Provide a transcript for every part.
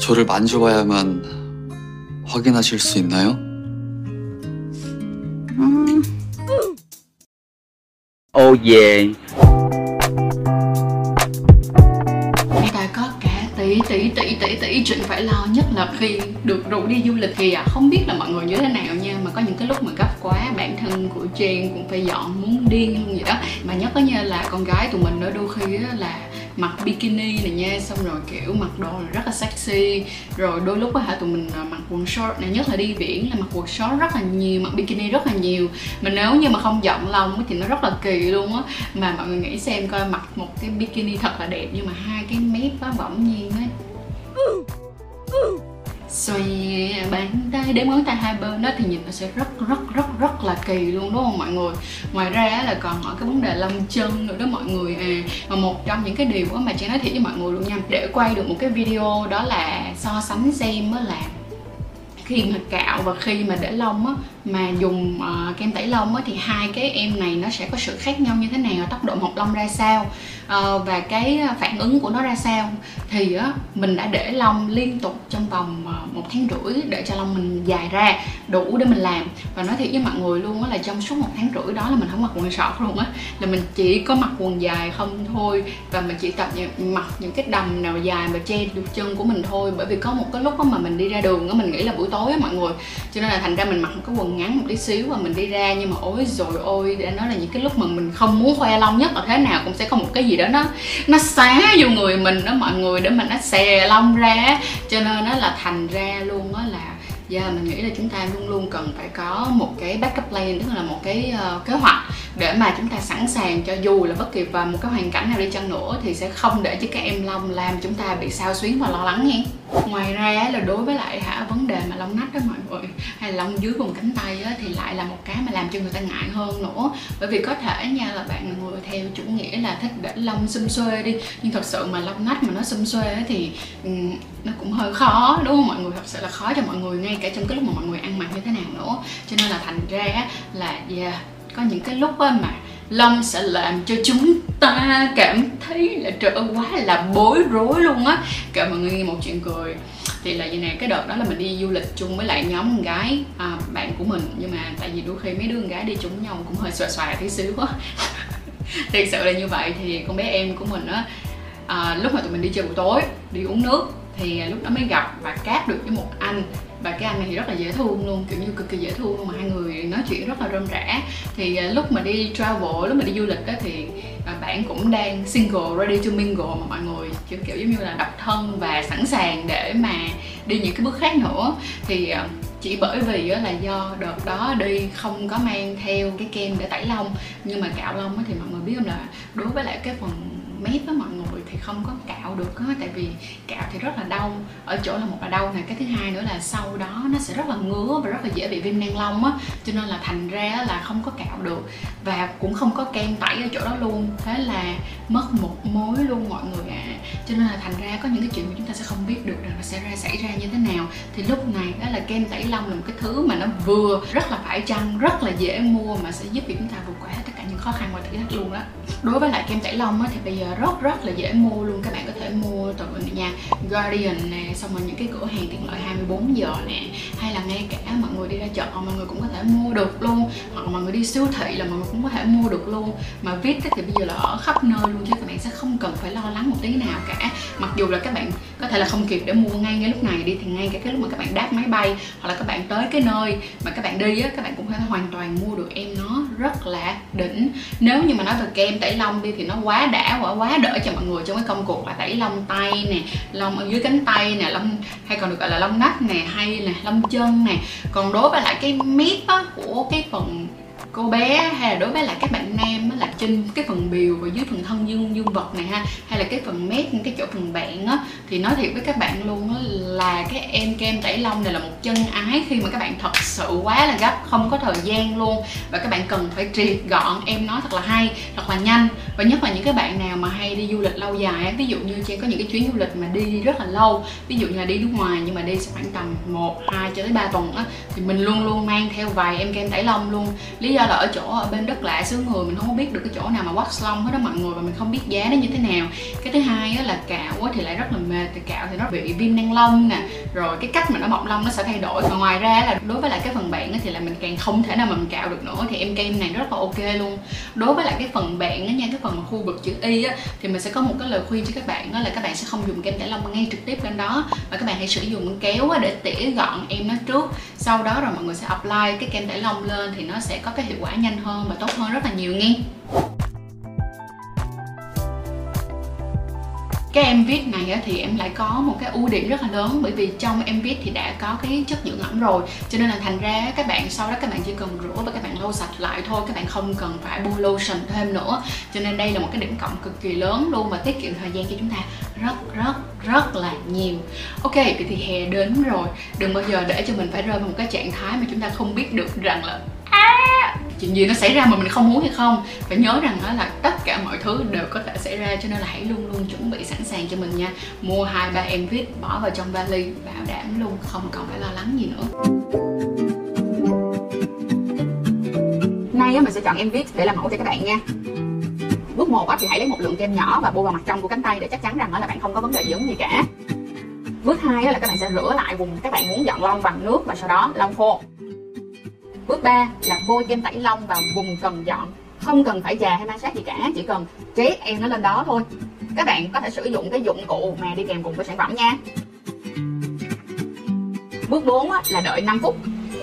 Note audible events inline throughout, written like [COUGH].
저를 만져봐야만 확인하실 수 있나요? Oh yeah. Chúng ta có cả tỷ tỷ tỷ tỷ tỷ chuyện phải lo nhất là khi được rủ đi du lịch thì à, không biết là mọi người như thế nào nha mà có những cái lúc mà gấp quá bản thân của Jen cũng phải dọn muốn điên luôn vậy đó mà nhất có như là con gái tụi mình nữa đôi khi á là mặc bikini này nha, xong rồi, kiểu, mặc đồ rất là sexy. Rồi đôi lúc á hả, tụi mình à, mặc quần short này, nhất là đi biển là mặc quần short rất là nhiều, mặc bikini rất là nhiều. Mà nếu như mà không dọn lông thì nó rất là kỳ luôn á. Mà mọi người nghĩ xem coi, mặc một cái bikini thật là đẹp nhưng mà hai cái mép á bỗng nhiên á. Xoay à, bán tay đếm ngón tay hai bên đó thì nhìn nó sẽ rất rất rất rất là kỳ luôn, đúng không mọi người? Ngoài ra là còn ở cái vấn đề lông chân nữa đó mọi người. À và một trong những cái điều mà chị nói thiệt với mọi người luôn nha, để quay được một cái video đó là so sánh xem mới là khi mà cạo và khi mà để lông á mà dùng uh, kem tẩy lông ấy thì hai cái em này nó sẽ có sự khác nhau như thế nào tốc độ mọc lông ra sao uh, và cái phản ứng của nó ra sao. Thì uh, mình đã để lông liên tục trong vòng uh, một tháng rưỡi để cho lông mình dài ra đủ để mình làm. Và nói thiệt với mọi người luôn á là trong suốt một tháng rưỡi đó là mình không mặc quần sọt luôn á. Là mình chỉ có mặc quần dài không thôi và mình chỉ tập những, mặc những cái đầm nào dài mà che được chân của mình thôi. Bởi vì có một cái lúc mà mình đi ra đường á mình nghĩ là buổi tối á mọi người. Cho nên là thành ra mình mặc một cái quần ngắn một tí xíu và mình đi ra nhưng mà ôi rồi ôi để nói là những cái lúc mà mình không muốn khoe long nhất là thế nào cũng sẽ có một cái gì đó nó nó xá vô người mình đó mọi người để mà nó xè long ra cho nên nó là thành ra luôn đó là giờ yeah, mình nghĩ là chúng ta luôn luôn cần phải có một cái backup plan tức là một cái uh, kế hoạch để mà chúng ta sẵn sàng cho dù là bất kỳ vào một cái hoàn cảnh nào đi chăng nữa thì sẽ không để cho các em lông làm chúng ta bị sao xuyến và lo lắng nha. Ngoài ra là đối với lại hả vấn đề mà lông nách đó mọi người hay là lông dưới vùng cánh tay á, thì lại là một cái mà làm cho người ta ngại hơn nữa. Bởi vì có thể nha là bạn là người theo chủ nghĩa là thích để lông xum xuê đi nhưng thật sự mà lông nách mà nó xum xuê thì um, nó cũng hơi khó đúng không? Mọi người thật sự là khó cho mọi người ngay cả trong cái lúc mà mọi người ăn mặc như thế nào nữa. Cho nên là thành ra là yeah, có những cái lúc mà Long sẽ làm cho chúng ta cảm thấy là trời ơi quá là bối rối luôn á. Kể mọi người nghe một chuyện cười. Thì là như này cái đợt đó là mình đi du lịch chung với lại nhóm con gái à, bạn của mình. Nhưng mà tại vì đôi khi mấy đứa con gái đi chung với nhau cũng hơi xòa xòa tí xíu quá [LAUGHS] thật sự là như vậy. Thì con bé em của mình á à, lúc mà tụi mình đi chơi buổi tối đi uống nước thì lúc đó mới gặp và cát được với một anh và cái anh này thì rất là dễ thương luôn kiểu như cực kỳ dễ thương luôn mà hai người nói chuyện rất là rôm rã. Thì à, lúc mà đi travel lúc mà đi du lịch đó thì uh, bạn cũng đang single ready to mingle mà mọi người kiểu kiểu giống như là độc thân và sẵn sàng để mà đi những cái bước khác nữa. Thì à, chỉ bởi vì là do đợt đó đi không có mang theo cái kem để tẩy lông. Nhưng mà cạo lông thì mọi người biết không là đối với lại cái phần mét với mọi người thì không có cạo được á, tại vì cạo thì rất là đau, ở chỗ là một là đau này cái thứ hai nữa là sau đó nó sẽ rất là ngứa và rất là dễ bị viêm nang lông á, cho nên là thành ra là không có cạo được và cũng không có kem tẩy ở chỗ đó luôn, thế là mất một mối luôn mọi người ạ à. cho nên là thành ra có những cái chuyện mà chúng ta sẽ không biết được rằng nó sẽ ra, xảy ra như thế nào thì lúc này đó là kem tẩy lông là một cái thứ mà nó vừa rất là phải chăng, rất là dễ mua mà sẽ giúp cho chúng ta vượt qua hết những khó khăn và thử thách luôn đó đối với lại kem tẩy lông á, thì bây giờ rất rất là dễ mua luôn. Các bạn có thể mua từ nhà Guardian nè, xong rồi những cái cửa hàng tiện lợi 24 giờ nè, hay là ngay cả mọi người đi ra chợ, mọi người cũng có thể mua được luôn. Hoặc mọi người đi siêu thị là mọi người cũng có thể mua được luôn. Mà vít thì bây giờ là ở khắp nơi luôn, chứ các bạn sẽ không cần phải lo lắng một tí nào cả. Mặc dù là các bạn có thể là không kịp để mua ngay ngay lúc này đi, thì ngay cả cái lúc mà các bạn đáp máy bay, hoặc là các bạn tới cái nơi mà các bạn đi á, các bạn cũng có thể hoàn toàn mua được em nó rất là đỉnh. Nếu như mà nói về kem tẩy lông đi thì nó quá đã quá quá đỡ cho mọi người trong cái công cuộc là tẩy lông tay nè lông ở dưới cánh tay nè lông hay còn được gọi là lông nách nè hay là lông chân nè. Còn đối với lại cái mép á, của cái phần cô bé hay là đối với lại các bạn nam trên cái phần biểu và dưới phần thân dương dương vật này ha hay là cái phần mép cái chỗ phần bạn á thì nói thiệt với các bạn luôn á là cái em kem tẩy lông này là một chân ái khi mà các bạn thật sự quá là gấp không có thời gian luôn. Và các bạn cần phải triệt gọn em nói thật là hay thật là nhanh. Và nhất là những cái bạn nào mà hay đi du lịch lâu dài á ví dụ như trên có những cái chuyến du lịch mà đi rất là lâu ví dụ như là đi nước ngoài nhưng mà đi sẽ khoảng tầm 1, 2 cho tới 3 tuần á thì mình luôn luôn mang theo vài em kem tẩy lông luôn. Lý do là ở chỗ ở bên đất lạ xứ người mình không biết được cái chỗ nào mà wax lông hết đó mọi người và mình không biết giá nó như thế nào. Cái thứ hai á, là cạo á, thì lại rất là mệt thì cạo thì nó bị viêm nang lông nè rồi cái cách mà nó mọc lông nó sẽ thay đổi. Và ngoài ra là đối với lại cái phần bạn á, thì là mình càng không thể nào mà mình cạo được nữa thì em kem này rất là ok luôn. Đối với lại cái phần bạn á nha cái phần mà khu vực chữ y á thì mình sẽ có một cái lời khuyên cho các bạn đó là các bạn sẽ không dùng kem tẩy lông ngay trực tiếp lên đó mà các bạn hãy sử dụng kéo á, để tỉa gọn em nó trước. Sau đó rồi mọi người sẽ apply cái kem tẩy lông lên thì nó sẽ có cái hiệu quả nhanh hơn và tốt hơn rất là nhiều nghe. Cái em viết này thì em lại có một cái ưu điểm rất là lớn, bởi vì trong em viết thì đã có cái chất dưỡng ẩm rồi. Cho nên là thành ra các bạn sau đó các bạn chỉ cần rửa và các bạn lau sạch lại thôi, các bạn không cần phải bôi lotion thêm nữa. Cho nên đây là một cái điểm cộng cực kỳ lớn luôn và tiết kiệm thời gian cho chúng ta rất rất rất là nhiều. Ok, vậy thì hè đến rồi. Đừng bao giờ để cho mình phải rơi vào một cái trạng thái mà chúng ta không biết được rằng là chuyện gì nó xảy ra mà mình không muốn hay không? Phải nhớ rằng đó là tất cả mọi thứ đều có thể xảy ra, cho nên là hãy luôn luôn chuẩn bị sẵn sàng cho mình nha. Mua hai, ba em viết bỏ vào trong vali, bảo đảm luôn, không còn phải lo lắng gì nữa. Nay mình sẽ chọn em viết để làm mẫu cho các bạn nha. Bước một thì hãy lấy một lượng kem nhỏ và bôi vào mặt trong của cánh tay để chắc chắn rằng là bạn không có vấn đề gì gì cả. Bước hai là các bạn sẽ rửa lại vùng các bạn muốn dọn lông bằng nước và sau đó lông khô. Bước 3 là bôi kem tẩy lông vào vùng cần dọn. Không cần phải già hay ma sát gì cả, Chỉ cần trét em nó lên đó thôi. Các bạn có thể sử dụng cái dụng cụ mà đi kèm cùng với sản phẩm nha. Bước 4 là đợi 5 phút.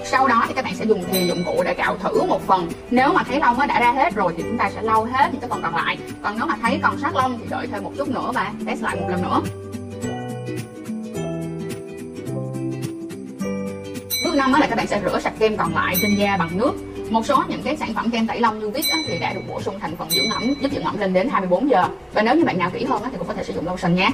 Sau đó thì các bạn sẽ dùng thì dụng cụ để cạo thử một phần. Nếu mà thấy lông đã ra hết rồi thì chúng ta sẽ lau hết những cái phần còn lại. Còn nếu mà thấy còn sát lông thì đợi thêm một chút nữa và test lại một lần nữa. Năm 5 là các bạn sẽ rửa sạch kem còn lại trên da bằng nước một số những cái sản phẩm kem tẩy lông như viết thì đã được bổ sung thành phần dưỡng ẩm, giúp dưỡng ẩm lên đến 24 giờ và nếu như bạn nào kỹ hơn thì cũng có thể sử dụng lotion nhé.